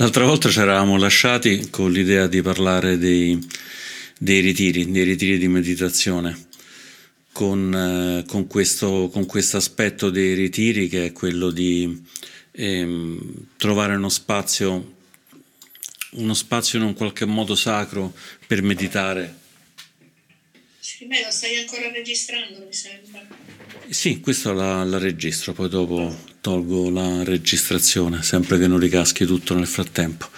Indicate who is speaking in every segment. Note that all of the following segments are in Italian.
Speaker 1: L'altra volta ci eravamo lasciati con l'idea di parlare dei, dei ritiri, dei ritiri di meditazione, con, eh, con, questo aspetto dei ritiri che è quello di ehm, trovare uno spazio, uno spazio in un qualche modo sacro per meditare.
Speaker 2: Sì, me lo stai ancora registrando, mi sembra.
Speaker 1: Sì, questo la, la registro, poi dopo tolgo la registrazione, sempre che non ricaschi tutto nel frattempo.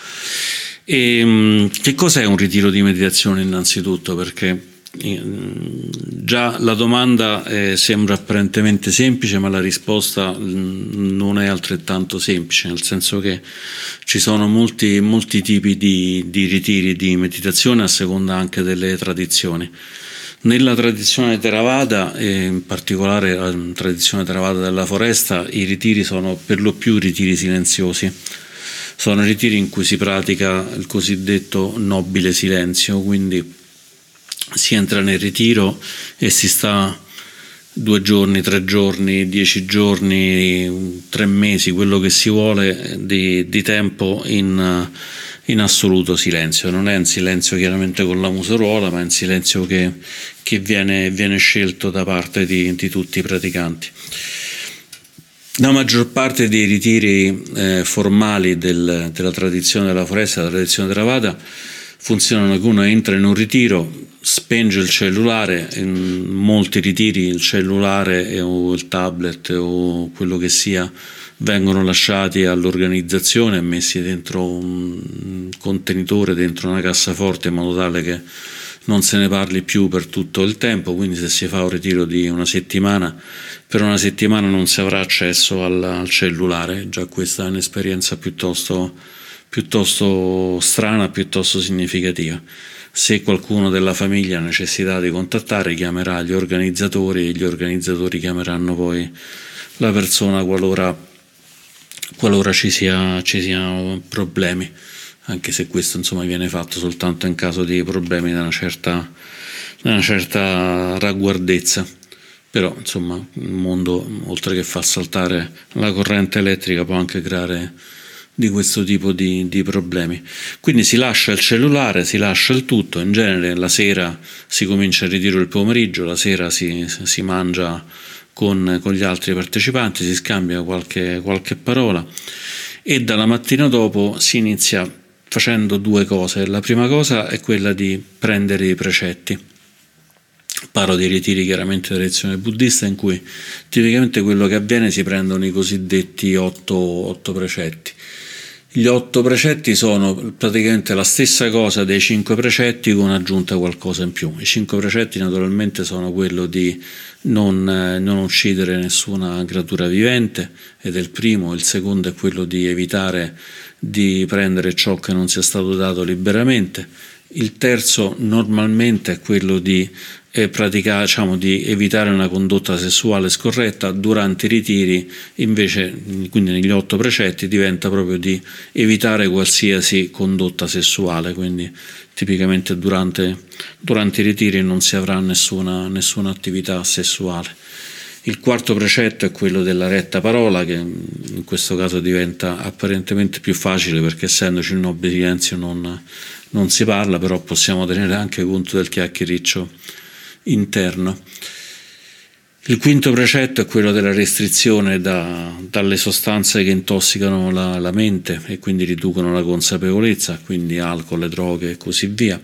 Speaker 1: E, ehm, che cos'è un ritiro di meditazione innanzitutto? Perché ehm, già la domanda eh, sembra apparentemente semplice, ma la risposta mm, non è altrettanto semplice, nel senso che ci sono molti, molti tipi di, di ritiri di meditazione a seconda anche delle tradizioni. Nella tradizione Theravada, e in particolare la tradizione Theravada della foresta, i ritiri sono per lo più ritiri silenziosi. Sono ritiri in cui si pratica il cosiddetto nobile silenzio, quindi si entra nel ritiro e si sta due giorni, tre giorni, dieci giorni, tre mesi, quello che si vuole di, di tempo in in assoluto silenzio, non è un silenzio chiaramente con la museruola, ma è un silenzio che, che viene, viene, scelto da parte di, di, tutti i praticanti. La maggior parte dei ritiri eh, formali del, della tradizione della foresta, della tradizione della Vada, funzionano che uno entra in un ritiro, spenge il cellulare, in molti ritiri il cellulare o il tablet o quello che sia vengono lasciati all'organizzazione e messi dentro un contenitore, dentro una cassaforte in modo tale che non se ne parli più per tutto il tempo, quindi se si fa un ritiro di una settimana, per una settimana non si avrà accesso al, al cellulare, già questa è un'esperienza piuttosto, piuttosto strana, piuttosto significativa. Se qualcuno della famiglia ha necessità di contattare, chiamerà gli organizzatori e gli organizzatori chiameranno poi la persona qualora qualora ci, sia, siano problemi, anche se questo insomma, viene fatto soltanto in caso di problemi di una certa, una certa ragguardezza. Però insomma il mondo, oltre che far saltare la corrente elettrica, può anche creare di questo tipo di, di, problemi. Quindi si lascia il cellulare, si lascia il tutto, in genere la sera si comincia il ritiro il pomeriggio, la sera si, si mangia con, con gli altri partecipanti, si scambia qualche, qualche parola e dalla mattina dopo si inizia facendo due cose. La prima cosa è quella di prendere i precetti. Parlo dei ritiri chiaramente della lezione buddista in cui tipicamente quello che avviene si prendono i cosiddetti otto, otto precetti gli otto precetti sono praticamente la stessa cosa dei cinque precetti con aggiunta qualcosa in più. I cinque precetti naturalmente sono quello di non, non uccidere nessuna creatura vivente ed è il primo, il secondo è quello di evitare di prendere ciò che non sia stato dato liberamente, il terzo normalmente è quello di e praticare, diciamo, di evitare una condotta sessuale scorretta durante i ritiri, invece, quindi negli otto precetti, diventa proprio di evitare qualsiasi condotta sessuale, quindi tipicamente durante, durante i ritiri non si avrà nessuna, nessuna attività sessuale. Il quarto precetto è quello della retta parola, che in questo caso diventa apparentemente più facile perché essendoci un obbedienza non, non si parla, però possiamo tenere anche conto del chiacchiericcio interno. Il quinto precetto è quello della restrizione da, dalle sostanze che intossicano la, la, mente e quindi riducono la consapevolezza, quindi alcol, droghe e così via.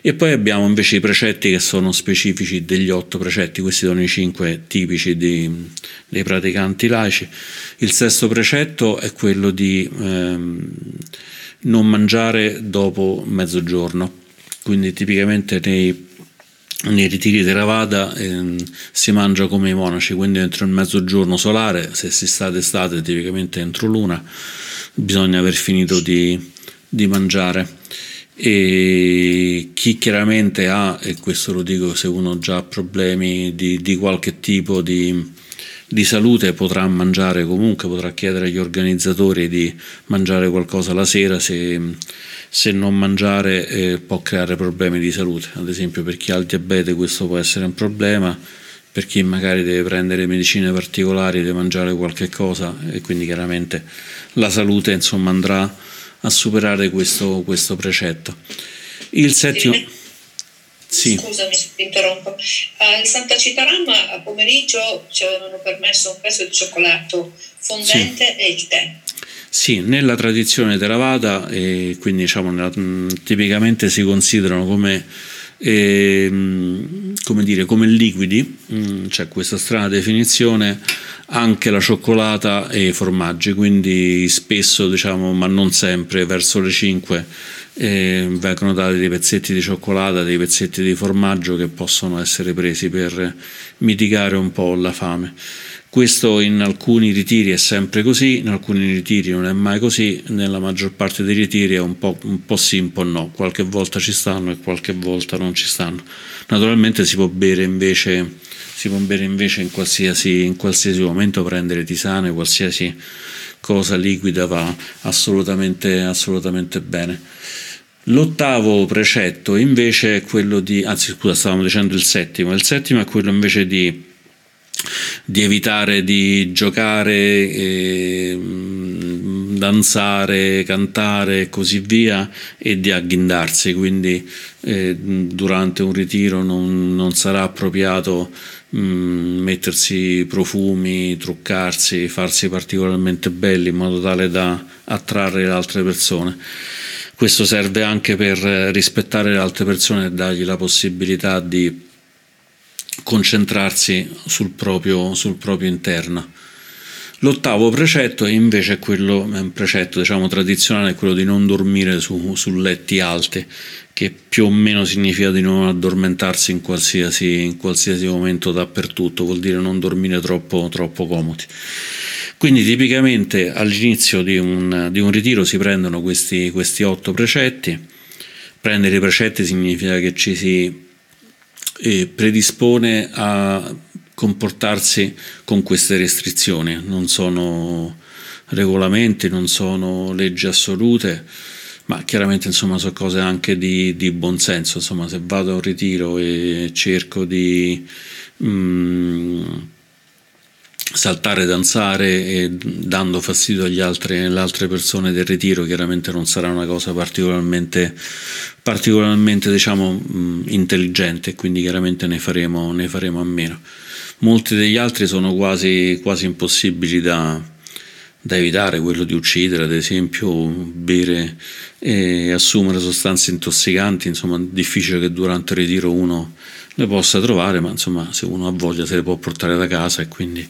Speaker 1: E poi abbiamo invece i precetti che sono specifici degli otto precetti, questi sono i cinque tipici di, dei praticanti laici. Il sesto precetto è quello di ehm, non mangiare dopo mezzogiorno, quindi tipicamente nei nei ritiri di Ravada eh, si mangia come i monaci, quindi entro il mezzogiorno solare, se si sta d'estate tipicamente entro l'una, bisogna aver finito di, di mangiare. E chi chiaramente ha, e questo lo dico se uno già ha problemi di, di qualche tipo di, di salute potrà mangiare comunque, potrà chiedere agli organizzatori di mangiare qualcosa la sera se se non mangiare eh, può creare problemi di salute. Ad esempio per chi ha il diabete questo può essere un problema, per chi magari deve prendere medicine particolari deve mangiare qualche cosa e quindi chiaramente la salute insomma andrà a superare questo, questo precetto. Il settimo...
Speaker 2: Sì. Scusami se ti interrompo. Al Santa Citarama a pomeriggio ci avevano permesso un pezzo di cioccolato fondente sì. e il tè.
Speaker 1: Sì, nella tradizione Theravada, eh, quindi diciamo, nella, tipicamente si considerano come e, come, dire, come liquidi, mm, c'è questa strana definizione, anche la cioccolata e i formaggi, quindi spesso, diciamo, ma non sempre, verso le 5 eh, vengono dati dei pezzetti di cioccolata, dei pezzetti di formaggio che possono essere presi per mitigare un po' la fame. Questo in alcuni ritiri è sempre così, in alcuni ritiri non è mai così, nella maggior parte dei ritiri è un po', un po sì, un po' no, qualche volta ci stanno e qualche volta non ci stanno. Naturalmente si può bere invece, si può bere invece in, qualsiasi, in qualsiasi momento, prendere tisane, qualsiasi cosa liquida va assolutamente, assolutamente bene. L'ottavo precetto invece è quello di, anzi scusa stavamo dicendo il settimo, il settimo è quello invece di di evitare di giocare, eh, danzare, cantare e così via e di agghindarsi, quindi eh, durante un ritiro non, non sarà appropriato mh, mettersi profumi, truccarsi, farsi particolarmente belli in modo tale da attrarre le altre persone. Questo serve anche per rispettare le altre persone e dargli la possibilità di concentrarsi sul proprio, sul proprio interno. L'ottavo precetto è invece quello, è un precetto diciamo, tradizionale, è quello di non dormire su, su, letti alti, che più o meno significa di non addormentarsi in qualsiasi, in qualsiasi momento dappertutto, vuol dire non dormire troppo, troppo comodi. Quindi tipicamente all'inizio di un, di un ritiro si prendono questi, questi otto precetti, prendere i precetti significa che ci si e predispone a comportarsi con queste restrizioni. Non sono regolamenti, non sono leggi assolute, ma chiaramente insomma sono cose anche di, di buonsenso. Insomma, se vado a un ritiro e cerco di mm, saltare, danzare e dando fastidio agli altri, alle altre persone del ritiro, chiaramente non sarà una cosa particolarmente, particolarmente diciamo, intelligente, quindi chiaramente ne faremo, ne faremo, a meno. Molti degli altri sono quasi, quasi impossibili da, da evitare, quello di uccidere, ad esempio, bere e assumere sostanze intossicanti, insomma, è difficile che durante il ritiro uno le possa trovare, ma insomma, se uno ha voglia se le può portare da casa e quindi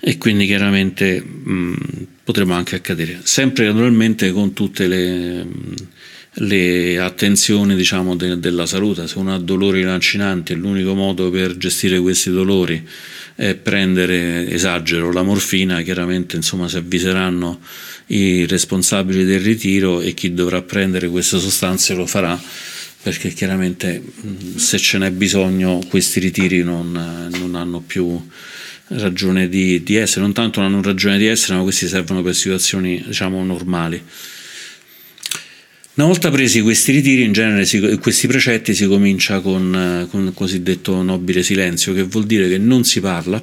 Speaker 1: e quindi chiaramente mh, potremo anche accadere, sempre naturalmente con tutte le, le attenzioni diciamo, de, della salute, se uno ha dolori lancinanti l'unico modo per gestire questi dolori è prendere, esagero, la morfina, chiaramente insomma si avviseranno i responsabili del ritiro e chi dovrà prendere queste sostanze lo farà perché chiaramente se ce n'è bisogno questi ritiri non, non hanno più ragione di, di, essere, non tanto hanno ragione di essere, ma questi servono per situazioni diciamo normali. Una volta presi questi ritiri, in genere si, questi precetti si comincia con, con il cosiddetto nobile silenzio, che vuol dire che non si parla,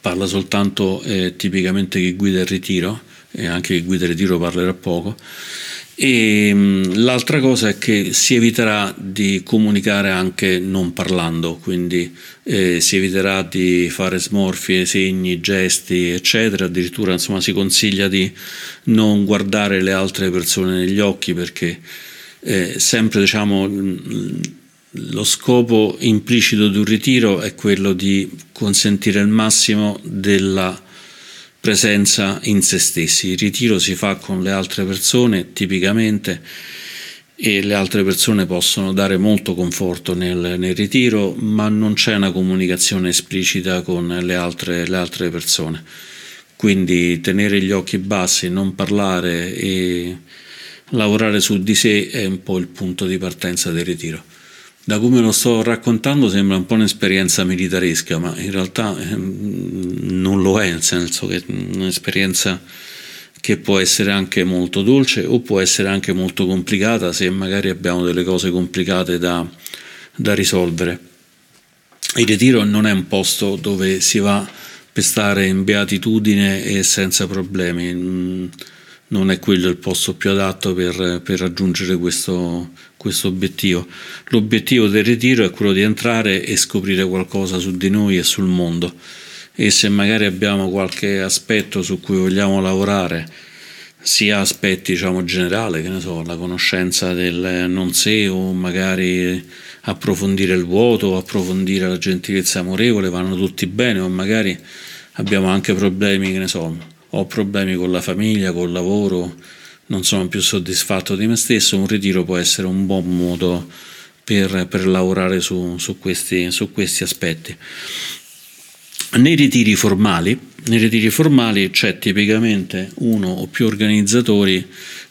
Speaker 1: parla soltanto eh, tipicamente chi guida il ritiro, e anche chi guida il ritiro parlerà poco, e mm, l'altra cosa è che si eviterà di comunicare anche non parlando, quindi eh, si eviterà di fare smorfie, segni, gesti, eccetera. Addirittura insomma, si consiglia di non guardare le altre persone negli occhi perché eh, sempre diciamo lo scopo implicito di un ritiro è quello di consentire il massimo della presenza in se stessi. Il ritiro si fa con le altre persone tipicamente e le altre persone possono dare molto conforto nel, nel ritiro, ma non c'è una comunicazione esplicita con le altre, le altre persone. Quindi tenere gli occhi bassi, non parlare e lavorare su di sé è un po' il punto di partenza del ritiro. Da come lo sto raccontando sembra un po' un'esperienza militaresca, ma in realtà ehm, non lo è, nel senso che è un'esperienza che può essere anche molto dolce o può essere anche molto complicata se magari abbiamo delle cose complicate da, da risolvere. Il ritiro non è un posto dove si va per stare in beatitudine e senza problemi. non è quello il posto più adatto per, per raggiungere questo, questo obiettivo. L'obiettivo del ritiro è quello di entrare e scoprire qualcosa su di noi e sul mondo e se magari abbiamo qualche aspetto su cui vogliamo lavorare, sia aspetti diciamo generali, che ne so, la conoscenza del non sé o magari approfondire il vuoto, approfondire la gentilezza amorevole, vanno tutti bene o magari abbiamo anche problemi, che ne so, ho problemi con la famiglia, col lavoro, non sono più soddisfatto di me stesso, un ritiro può essere un buon modo per, per lavorare su, su, questi, su questi aspetti. Nei ritiri formali, nei ritiri formali c'è tipicamente uno o più organizzatori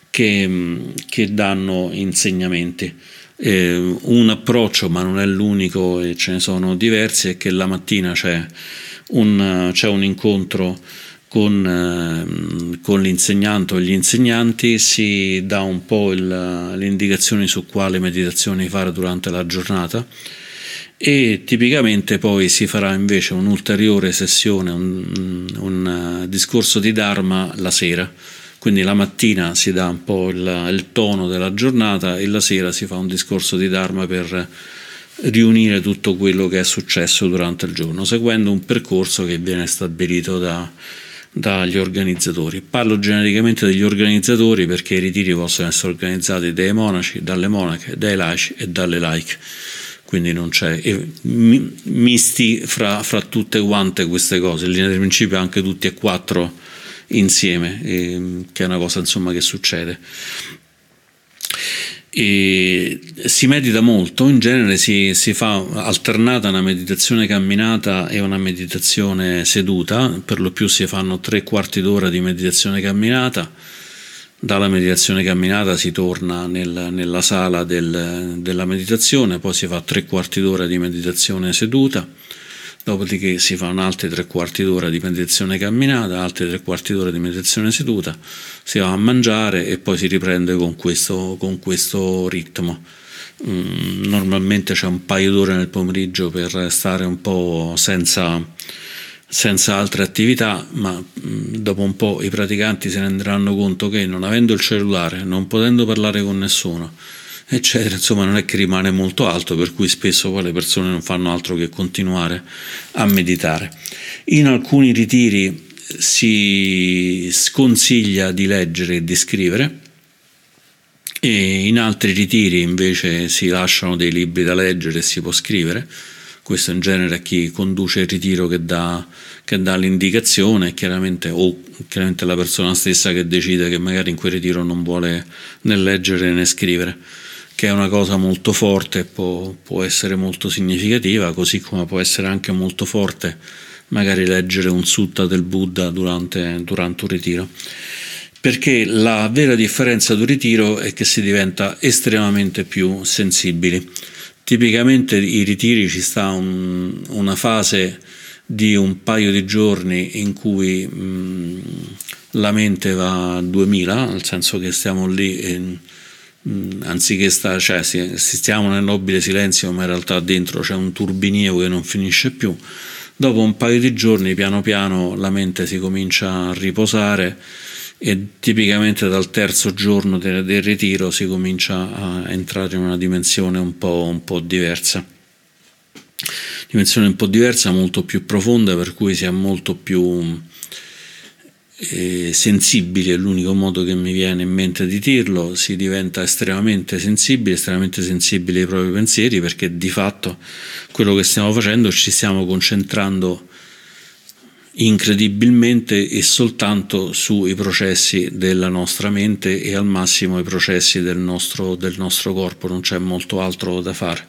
Speaker 1: che, che danno insegnamenti. Eh, un approccio, ma non è l'unico e ce ne sono diversi, è che la mattina c'è un, c'è un incontro con, eh, con, l'insegnante o gli insegnanti si dà un po' il, le indicazioni su quale meditazione fare durante la giornata e tipicamente poi si farà invece un'ulteriore sessione, un, un discorso di Dharma la sera. Quindi la mattina si dà un po' il, il tono della giornata e la sera si fa un discorso di Dharma per riunire tutto quello che è successo durante il giorno, seguendo un percorso che viene stabilito da, dagli organizzatori. Parlo genericamente degli organizzatori perché i ritiri possono essere organizzati dai monaci, dalle monache, dai laici e dalle laiche. Quindi non c'è misti fra, fra tutte quante queste cose, in linea di principio anche tutti e quattro insieme, che è una cosa insomma che succede. E si medita molto, in genere si, si, fa alternata una meditazione camminata e una meditazione seduta, per lo più si fanno tre quarti d'ora di meditazione camminata, dalla meditazione camminata si torna nel, nella sala del, della meditazione, poi si fa tre quarti d'ora di meditazione seduta dopodiché si fa un'altra tre quarti d'ora di meditazione camminata, altre tre quarti d'ora di meditazione seduta, si va a mangiare e poi si riprende con questo, con questo ritmo. Mm, normalmente c'è un paio d'ore nel pomeriggio per stare un po' senza, senza altre attività, ma mm, dopo un po' i praticanti se ne renderanno conto che non avendo il cellulare, non potendo parlare con nessuno, eccetera, insomma non è che rimane molto alto, per cui spesso poi le persone non fanno altro che continuare a meditare. In alcuni ritiri si sconsiglia di leggere e di scrivere, e in altri ritiri invece si lasciano dei libri da leggere e si può scrivere. Questo in genere è chi conduce il ritiro che dà, che dà l'indicazione, chiaramente, o chiaramente la persona stessa che decide che magari in quel ritiro non vuole né leggere né scrivere che è una cosa molto forte, può, può essere molto significativa, così come può essere anche molto forte magari leggere un sutta del Buddha durante, durante un ritiro. Perché la vera differenza di un ritiro è che si diventa estremamente più sensibili. Tipicamente i ritiri ci sta un, una fase di un paio di giorni in cui mh, la mente va a 2000, nel senso che stiamo lì Mm, anziché sta, cioè, stiamo nel nobile silenzio, ma in realtà dentro c'è un turbinio che non finisce più. Dopo un paio di giorni, piano piano, la mente si comincia a riposare e tipicamente dal terzo giorno del, del ritiro si comincia a entrare in una dimensione un po', un po' diversa. Dimensione un po' diversa, molto più profonda, per cui si ha molto più eh, sensibili, è l'unico modo che mi viene in mente di dirlo, si diventa estremamente sensibili, estremamente sensibili ai propri pensieri perché di fatto quello che stiamo facendo ci stiamo concentrando incredibilmente e soltanto sui processi della nostra mente e al massimo i processi del nostro, del nostro corpo, non c'è molto altro da fare.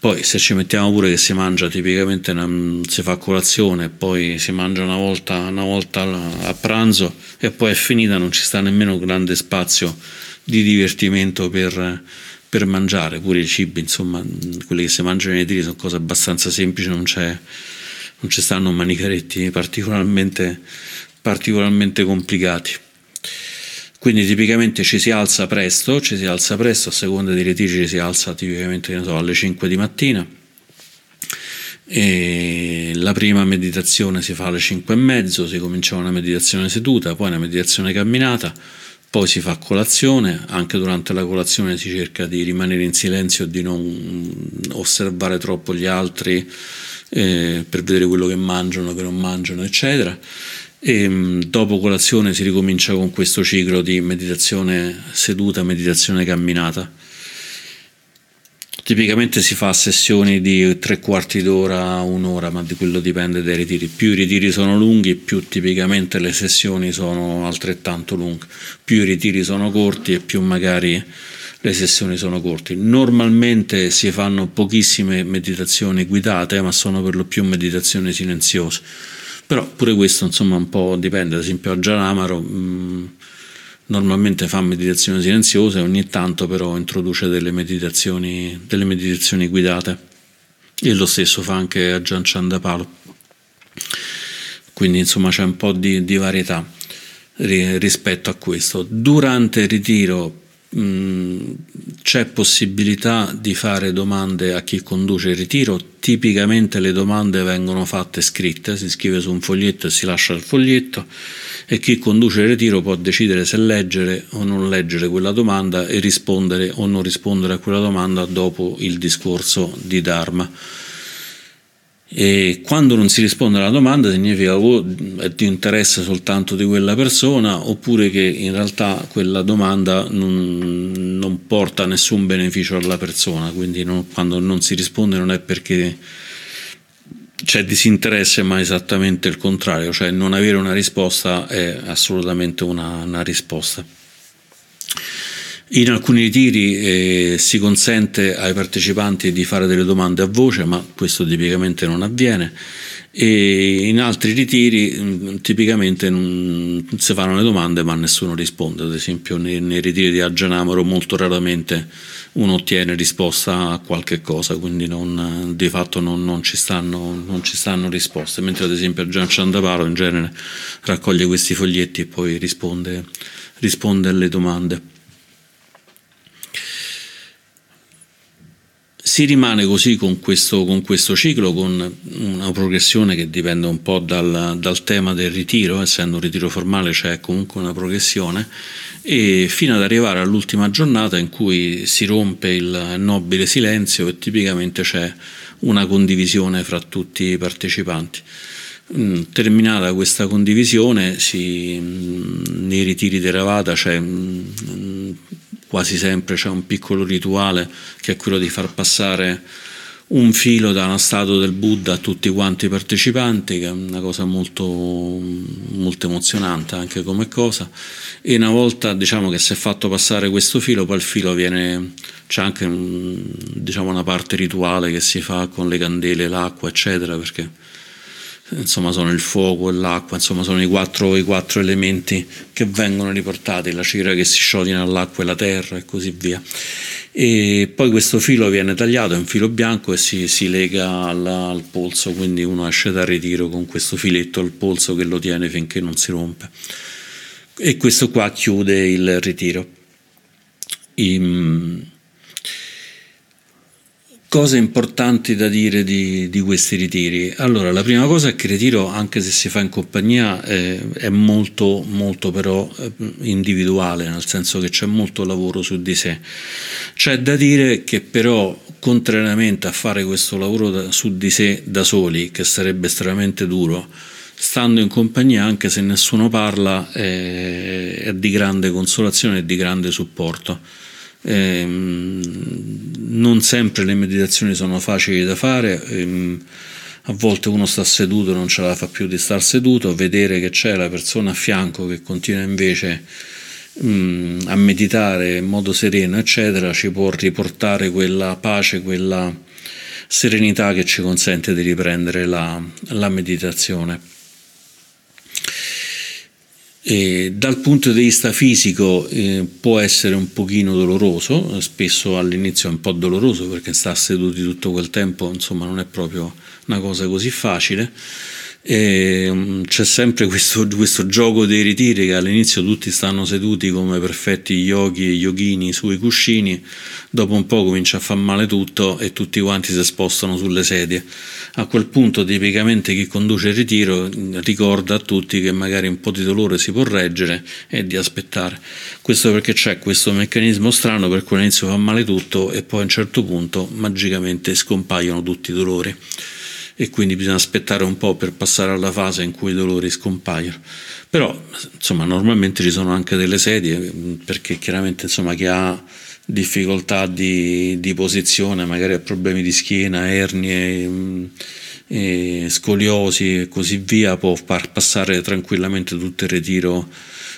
Speaker 1: Poi se ci mettiamo pure che si mangia tipicamente, una, si fa colazione, poi si mangia una volta, una volta a pranzo e poi è finita, non ci sta nemmeno grande spazio di divertimento per, per mangiare, pure i cibi, insomma, quelli che si mangiano nei tiri sono cose abbastanza semplici, non, non ci stanno manicaretti particolarmente, particolarmente complicati. Quindi tipicamente ci si alza presto, ci si alza presto, a seconda dei ritiri ci si alza tipicamente so, alle 5 di mattina, E la prima meditazione si fa alle 5 e mezzo, si comincia una meditazione seduta, poi una meditazione camminata, poi si fa colazione, anche durante la colazione si cerca di rimanere in silenzio, di non osservare troppo gli altri eh, per vedere quello che mangiano, che non mangiano, eccetera. E mm, dopo colazione si ricomincia con questo ciclo di meditazione seduta, meditazione camminata Tipicamente si fa sessioni di tre quarti d'ora, un'ora, ma di quello dipende dai ritiri. Più i ritiri sono lunghi, più tipicamente le sessioni sono altrettanto lunghe. Più i ritiri sono corti e più magari le sessioni sono corte. Normalmente si fanno pochissime meditazioni guidate, ma sono per lo più meditazioni silenziose. Però pure questo insomma un po' dipende, ad esempio a Gianamaro mh, normalmente fa meditazioni silenziose, ogni tanto però introduce delle meditazioni, delle meditazioni guidate e lo stesso fa anche a Gian Chandapalo. Quindi insomma c'è un po' di, di varietà rispetto a questo. Durante il ritiro c'è possibilità di fare domande a chi conduce il ritiro, tipicamente le domande vengono fatte scritte, si scrive su un foglietto e si lascia il foglietto e chi conduce il ritiro può decidere se leggere o non leggere quella domanda e rispondere o non rispondere a quella domanda dopo il discorso di Dharma. E quando non si risponde alla domanda significa o è di interesse soltanto di quella persona? Oppure che in realtà quella domanda non, non porta nessun beneficio alla persona, quindi non, quando non si risponde non è perché c'è disinteresse, ma esattamente il contrario, cioè non avere una risposta è assolutamente una, una risposta. In alcuni ritiri eh, si consente ai partecipanti di fare delle domande a voce, ma questo tipicamente non avviene. E in altri ritiri mm, tipicamente si fanno le domande ma nessuno risponde, ad esempio nei, nei ritiri di Aggianamoro molto raramente uno ottiene risposta a qualche cosa, quindi non, di fatto non, non, ci stanno, non, ci stanno, risposte, mentre ad esempio Gian Ciandaparo in genere raccoglie questi foglietti e poi risponde, risponde alle domande. Si rimane così con questo, con questo, ciclo, con una progressione che dipende un po' dal, dal tema del ritiro, essendo un ritiro formale c'è comunque una progressione, e fino ad arrivare all'ultima giornata in cui si rompe il nobile silenzio e tipicamente c'è una condivisione fra tutti i partecipanti. Mm, terminata questa condivisione, si, mm, nei ritiri di Ravata c'è mm, quasi sempre c'è un piccolo rituale che è quello di far passare un filo da una statua del Buddha a tutti quanti i partecipanti, che è una cosa molto, molto emozionante anche come cosa. E una volta diciamo che si è fatto passare questo filo, poi il filo viene, c'è anche diciamo, una parte rituale che si fa con le candele, l'acqua, eccetera, perché insomma sono il fuoco e l'acqua, insomma sono i quattro, i quattro elementi che vengono riportati, la cera che si scioglie nell'acqua e la terra e così via e poi questo filo viene tagliato, è un filo bianco e si, si lega al, al, polso, quindi uno esce dal ritiro con questo filetto al polso che lo tiene finché non si rompe. E questo qua chiude il ritiro. I, Cose importanti da dire di, di, questi ritiri. Allora, la prima cosa è che il ritiro, anche se si fa in compagnia, eh, è molto, molto però eh, individuale, nel senso che c'è molto lavoro su di sé. C'è da dire che però, contrariamente a fare questo lavoro da, su di sé da soli, che sarebbe estremamente duro, stando in compagnia, anche se nessuno parla, è, è di grande consolazione e di grande supporto Ehm, non sempre le meditazioni sono facili da fare, ehm, a volte uno sta seduto e non ce la fa più di star seduto, vedere che c'è la persona a fianco che continua invece mh, a meditare in modo sereno, eccetera, ci può riportare quella pace, quella serenità che ci consente di riprendere la, la meditazione. E dal punto di vista fisico eh, può essere un pochino doloroso, spesso all'inizio è un po' doloroso perché sta seduti tutto quel tempo, insomma non è proprio una cosa così facile, E mm, c'è sempre questo, questo, gioco dei ritiri che all'inizio tutti stanno seduti come perfetti yogi e yogini sui cuscini, dopo un po' comincia a far male tutto e tutti quanti si spostano sulle sedie. A quel punto tipicamente chi conduce il ritiro ricorda a tutti che magari un po' di dolore si può reggere e di aspettare. Questo perché c'è questo meccanismo strano per cui all'inizio fa male tutto e poi a un certo punto magicamente scompaiono tutti i dolori e quindi bisogna aspettare un po' per passare alla fase in cui i dolori scompaiono. Però insomma normalmente ci sono anche delle sedie perché chiaramente insomma chi ha difficoltà di, di posizione, magari ha problemi di schiena, ernie, mm, e scoliosi e così via, può far passare tranquillamente tutto il ritiro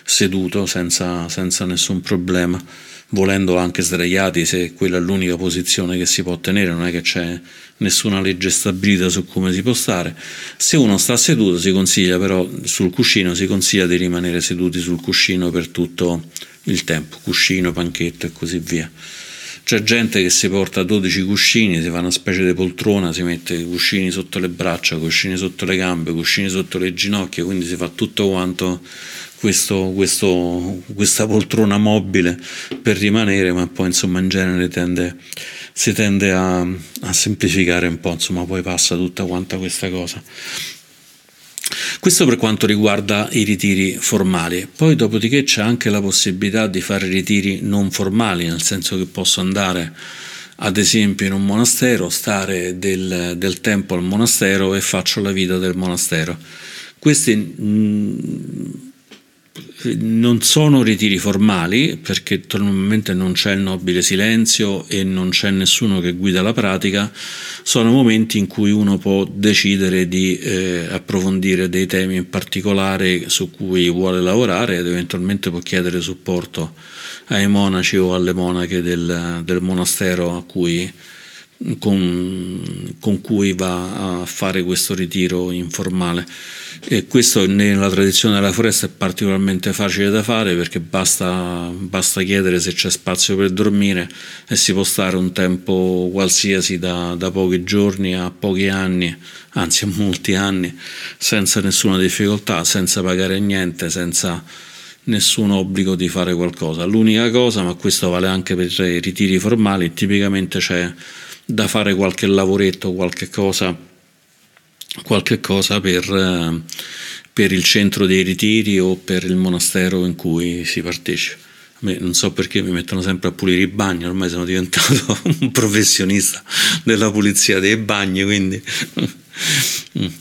Speaker 1: seduto senza, senza nessun problema volendo anche sdraiati se quella è l'unica posizione che si può tenere, non è che c'è nessuna legge stabilita su come si può stare. Se uno sta seduto si consiglia però sul cuscino, si consiglia di rimanere seduti sul cuscino per tutto il tempo, cuscino, panchetto e così via. C'è gente che si porta 12 cuscini, si fa una specie di poltrona, si mette cuscini sotto le braccia, cuscini sotto le gambe, cuscini sotto le ginocchia, quindi si fa tutto quanto questo, questo, questa poltrona mobile per rimanere, ma poi insomma in genere tende, si tende a, a semplificare un po', insomma poi passa tutta quanta questa cosa. Questo per quanto riguarda i ritiri formali, poi dopodiché c'è anche la possibilità di fare ritiri non formali, nel senso che posso andare ad esempio in un monastero, stare del, del tempo al monastero e faccio la vita del monastero. Questi mh, non sono ritiri formali perché normalmente non c'è il nobile silenzio e non c'è nessuno che guida la pratica, sono momenti in cui uno può decidere di eh, approfondire dei temi in particolare su cui vuole lavorare ed eventualmente può chiedere supporto ai monaci o alle monache del, del monastero a cui con, con, cui va a fare questo ritiro informale. E questo nella tradizione della foresta è particolarmente facile da fare perché basta, basta chiedere se c'è spazio per dormire e si può stare un tempo qualsiasi da, da pochi giorni a pochi anni, anzi a molti anni, senza nessuna difficoltà, senza pagare niente, senza nessun obbligo di fare qualcosa. L'unica cosa, ma questo vale anche per i ritiri formali, tipicamente c'è da fare qualche lavoretto, qualche cosa, qualche cosa per, eh, per il centro dei ritiri o per il monastero in cui si partecipa. Non so perché mi mettono sempre a pulire i bagni, ormai sono diventato un professionista della pulizia dei bagni, quindi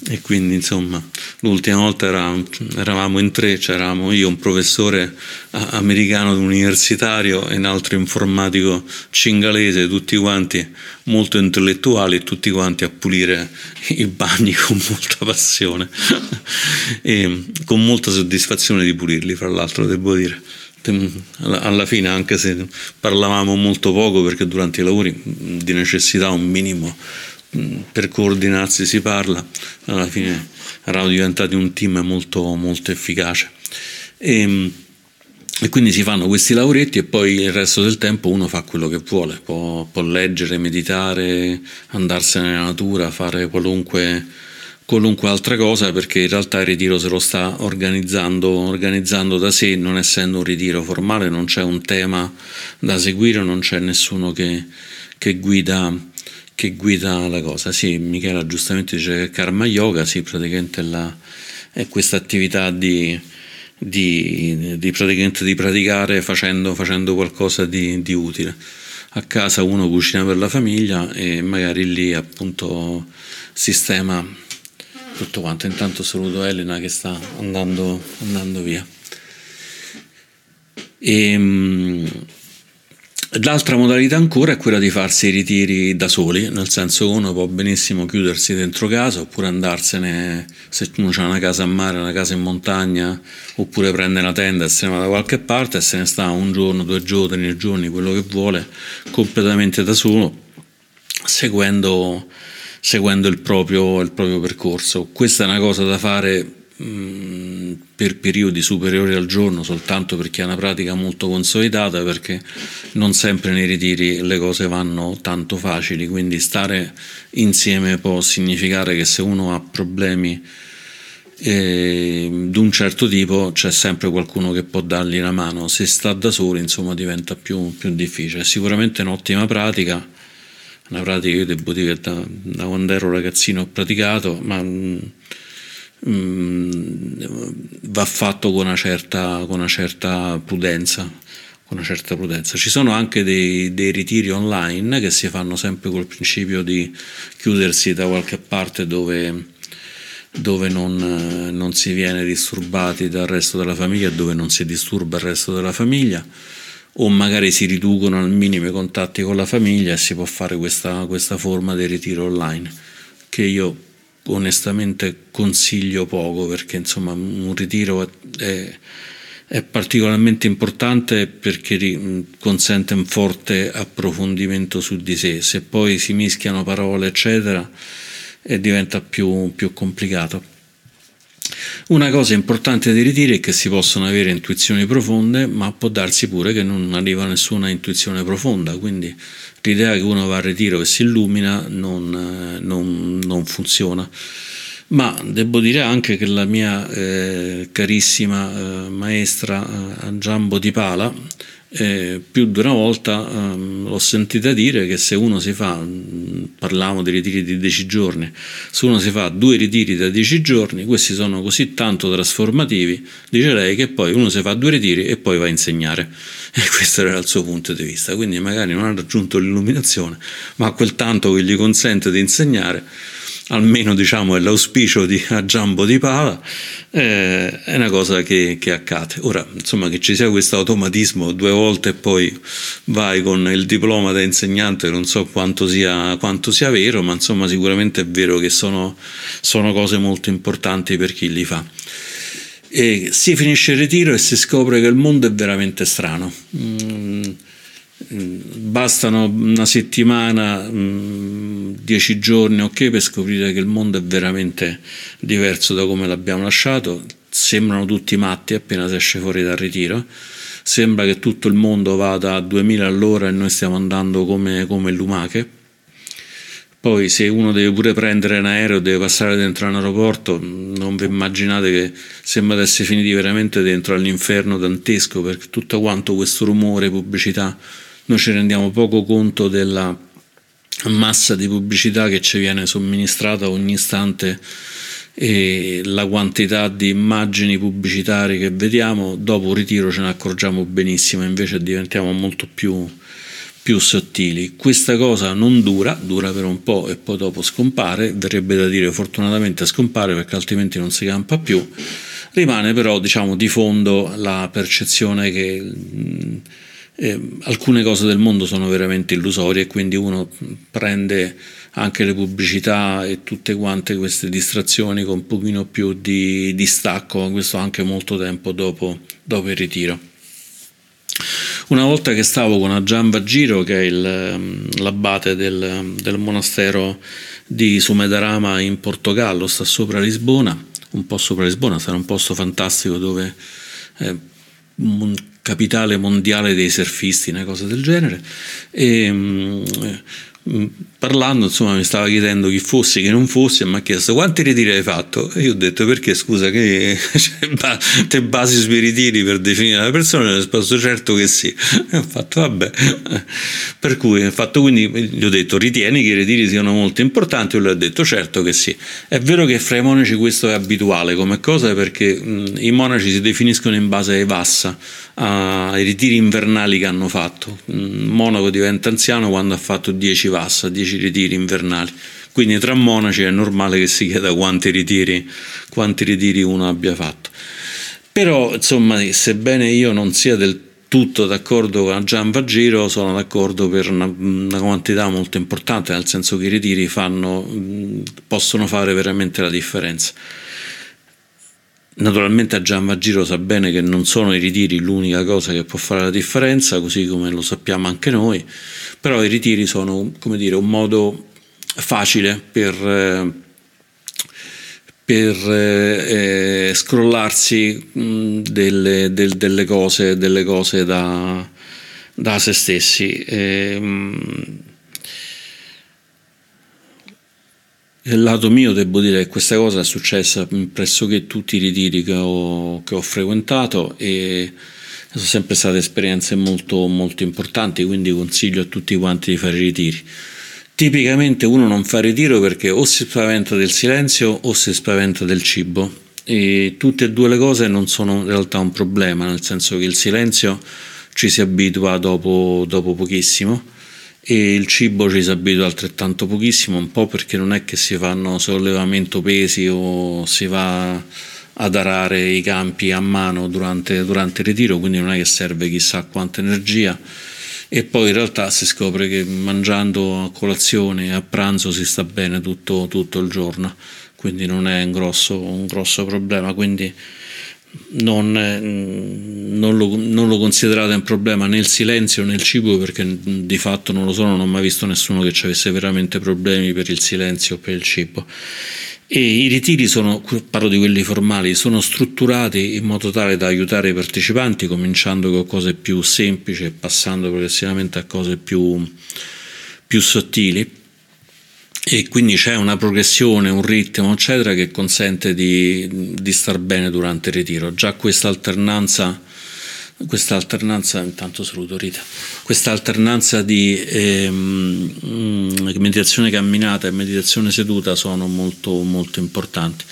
Speaker 1: e quindi insomma l'ultima volta eravamo, eravamo in tre, c'eravamo io, un professore americano universitario e un altro informatico cingalese, tutti quanti molto intellettuali tutti quanti a pulire i bagni con molta passione e con molta soddisfazione di pulirli, fra l'altro devo dire. Alla fine anche se parlavamo molto poco perché durante i lavori di necessità un minimo per coordinarsi si parla, alla fine eravamo diventati un team molto, molto efficace. E, e, quindi si fanno questi lavoretti e poi il resto del tempo uno fa quello che vuole, può, può leggere, meditare, andarsene nella natura, fare qualunque, qualunque, altra cosa perché in realtà il ritiro se lo sta organizzando, organizzando da sé, non essendo un ritiro formale, non c'è un tema da seguire, non c'è nessuno che, che guida che guida la cosa. Sì, Michela giustamente dice che Karma Yoga, sì, praticamente la, è questa attività di, di, di, di praticare facendo, facendo qualcosa di, di, utile. A casa uno cucina per la famiglia e magari lì appunto sistema tutto quanto. Intanto saluto Elena che sta andando, andando via. E, ehm, L'altra modalità ancora è quella di farsi i ritiri da soli, nel senso che uno può benissimo chiudersi dentro casa oppure andarsene, se uno ha una casa a mare, una casa in montagna, oppure prende una tenda e se ne va da qualche parte e se ne sta un giorno, due giorni, tre giorni, quello che vuole, completamente da solo, seguendo, seguendo il, proprio, il proprio percorso. Questa è una cosa da fare Mm, per periodi superiori al giorno soltanto perché è una pratica molto consolidata perché non sempre nei ritiri le cose vanno tanto facili quindi stare insieme può significare che se uno ha problemi eh, un certo tipo c'è sempre qualcuno che può dargli la mano, se sta da solo insomma diventa più, più difficile. È sicuramente un'ottima pratica, una pratica io devo dire che da, da quando ero ragazzino ho praticato, ma va fatto con una certa, con una certa prudenza una certa prudenza. Ci sono anche dei, dei, ritiri online che si fanno sempre col principio di chiudersi da qualche parte dove, dove non, non, si viene disturbati dal resto della famiglia, dove non si disturba il resto della famiglia, o magari si riducono al minimo i contatti con la famiglia e si può fare questa, questa forma di ritiro online, che io onestamente consiglio poco perché insomma un ritiro è è particolarmente importante perché consente un forte approfondimento su di sé, se poi si mischiano parole eccetera e diventa più, più complicato. Una cosa importante di ritiri è che si possono avere intuizioni profonde, ma può darsi pure che non arriva nessuna intuizione profonda, quindi l'idea che uno va a ritiro e si illumina non, non, non funziona. Ma devo dire anche che la mia eh, carissima eh, maestra eh, Giambo Di Pala eh, più di una volta ehm, l'ho sentita dire che se uno si fa, parliamo di ritiri di 10 giorni, se uno si fa due ritiri da 10 giorni, questi sono così tanto trasformativi, dice lei che poi uno si fa due ritiri e poi va a insegnare. E questo era il suo punto di vista, quindi magari non ha raggiunto l'illuminazione, ma quel tanto che gli consente di insegnare almeno diciamo è l'auspicio di a Giambo di Pala, eh, è una cosa che, che, accade. Ora, insomma, che ci sia questo automatismo due volte e poi vai con il diploma da insegnante, non so quanto sia, quanto sia vero, ma insomma sicuramente è vero che sono, sono cose molto importanti per chi li fa. E si finisce il ritiro e si scopre che il mondo è veramente strano. Mm, bastano una settimana, mm, dieci giorni, ok, per scoprire che il mondo è veramente diverso da come l'abbiamo lasciato. Sembrano tutti matti appena si esce fuori dal ritiro. Sembra che tutto il mondo vada a 2000 all'ora e noi stiamo andando come, come lumache. Poi se uno deve pure prendere un aereo, deve passare dentro un aeroporto, non vi immaginate che sembra di essere finiti veramente dentro all'inferno dantesco per tutto quanto questo rumore, pubblicità noi ci rendiamo poco conto della massa di pubblicità che ci viene somministrata ogni istante e la quantità di immagini pubblicitarie che vediamo, dopo un ritiro ce ne accorgiamo benissimo, invece diventiamo molto più, più sottili. Questa cosa non dura, dura per un po' e poi dopo scompare, verrebbe da dire fortunatamente scompare perché altrimenti non si campa più. Rimane però diciamo di fondo la percezione che eh, alcune cose del mondo sono veramente illusorie e quindi uno prende anche le pubblicità e tutte quante queste distrazioni con un pochino più di distacco, questo anche molto tempo dopo, dopo il ritiro. Una volta che stavo con Aggiamba Giro, che è il, l'abate del, del, monastero di Sumedarama in Portogallo, sta sopra Lisbona, un po' sopra Lisbona, sarà un posto fantastico dove eh, capitale mondiale dei surfisti, una cosa del genere. E, mm, parlando insomma mi stava chiedendo chi fossi che non fossi e mi ha chiesto quanti ritiri hai fatto? E io ho detto perché scusa che cioè, te basi sui ritiri per definire la persona e ho risposto certo che sì. E ho fatto vabbè. Per cui ho fatto quindi gli ho detto ritieni che i ritiri siano molto importanti? E lui ha detto certo che sì. È vero che fra i monaci questo è abituale come cosa perché mh, mm, i monaci si definiscono in base ai vassa ai ritiri invernali che hanno fatto. Un monaco diventa anziano quando ha fatto 10 vassa, 10 ritiri invernali. Quindi tra monaci è normale che si chieda quanti ritiri, quanti ritiri uno abbia fatto. Però, insomma, sebbene io non sia del tutto d'accordo con Gian Vagiro, sono d'accordo per una, una, quantità molto importante, nel senso che i ritiri fanno, possono fare veramente la differenza. Naturalmente a Gian Vagiro sa bene che non sono i ritiri l'unica cosa che può fare la differenza, così come lo sappiamo anche noi, però i ritiri sono come dire, un modo facile per, eh, per eh, scrollarsi mh, delle, del, delle, cose, delle cose da, da se stessi. E, ehm, mh, lato mio devo dire che questa cosa è successa pressoché tutti i ritiri che ho, che ho frequentato e sono sempre state esperienze molto, molto importanti, quindi consiglio a tutti quanti di fare i ritiri. Tipicamente uno non fa ritiro perché o si spaventa del silenzio o si spaventa del cibo e tutte e due le cose non sono in realtà un problema, nel senso che il silenzio ci si abitua dopo, dopo pochissimo e il cibo ci si abitua altrettanto pochissimo, un po' perché non è che si fanno sollevamento pesi o si va ad arare i campi a mano durante, durante il ritiro, quindi non è che serve chissà quanta energia e poi in realtà si scopre che mangiando a colazione e a pranzo si sta bene tutto, tutto il giorno, quindi non è un grosso, un grosso problema. Quindi non, non, lo, non, lo, considerate un problema né il silenzio né il cibo perché di fatto non lo so, non ho mai visto nessuno che ci avesse veramente problemi per il silenzio o per il cibo. E I ritiri sono, parlo di quelli formali, sono strutturati in modo tale da aiutare i partecipanti, cominciando con cose più semplici e passando progressivamente a cose più, più sottili e quindi c'è una progressione, un ritmo, eccetera, che consente di, di star bene durante il ritiro. Già questa alternanza, questa alternanza, intanto saluto Rita, questa alternanza di ehm, meditazione camminata e meditazione seduta sono molto, molto importanti.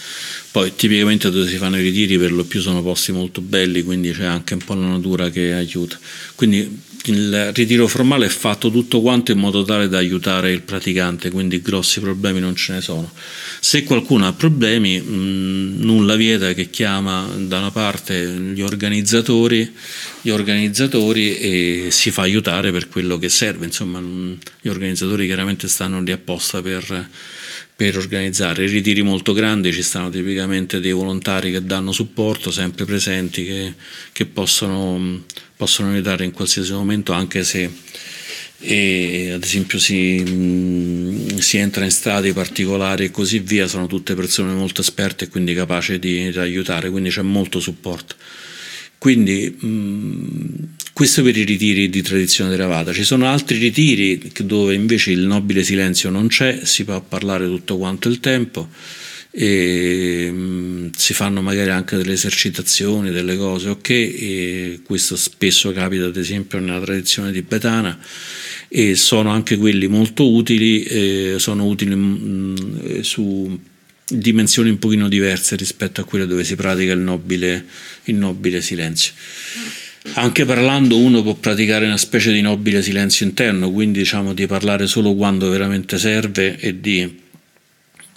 Speaker 1: Poi tipicamente dove si fanno i ritiri per lo più sono posti molto belli, quindi c'è anche un po' la natura che aiuta. Quindi il ritiro formale è fatto tutto quanto in modo tale da aiutare il praticante, quindi grossi problemi non ce ne sono. Se qualcuno ha problemi, mh, nulla vieta che chiama da una parte gli organizzatori, gli organizzatori e si fa aiutare per quello che serve. Insomma, gli organizzatori chiaramente stanno lì apposta per per organizzare. I ritiri molto grandi ci stanno tipicamente dei volontari che danno supporto, sempre presenti, che, che possono, possono, aiutare in qualsiasi momento, anche se e, ad esempio si, mh, si, entra in stati particolari e così via, sono tutte persone molto esperte e quindi capaci di, di aiutare, quindi c'è molto supporto. Quindi mh, questo per i ritiri di tradizione Theravada. Ci sono altri ritiri dove invece il nobile silenzio non c'è, si può parlare tutto quanto il tempo e mh, si fanno magari anche delle esercitazioni, delle cose, ok, e questo spesso capita ad esempio nella tradizione tibetana e sono anche quelli molto utili, eh, sono utili mh, su dimensioni un pochino diverse rispetto a quelle dove si pratica il nobile, il nobile silenzio. Anche parlando uno può praticare una specie di nobile silenzio interno, quindi diciamo di parlare solo quando veramente serve e di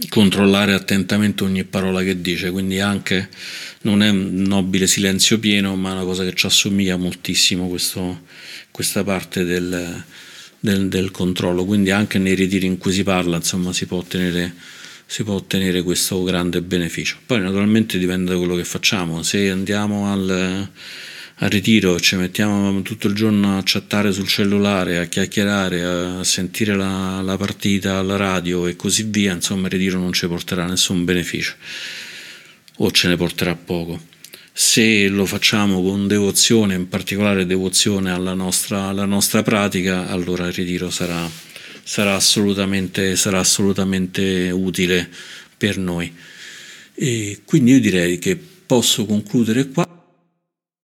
Speaker 1: controllare attentamente ogni parola che dice, quindi anche non è un nobile silenzio pieno, ma è una cosa che ci assomiglia moltissimo questo, questa parte del, del, del, controllo, quindi anche nei ritiri in cui si parla insomma si può ottenere si può ottenere questo grande beneficio. Poi naturalmente dipende da quello che facciamo, se andiamo al, al ritiro ci mettiamo tutto il giorno a chattare sul cellulare, a chiacchierare, a sentire la, la partita alla radio e così via, insomma il ritiro non ci porterà nessun beneficio o ce ne porterà poco. Se lo facciamo con devozione, in particolare devozione alla nostra, alla nostra pratica, allora il ritiro sarà sarà assolutamente, sarà assolutamente utile per noi. E quindi io direi che posso concludere qua.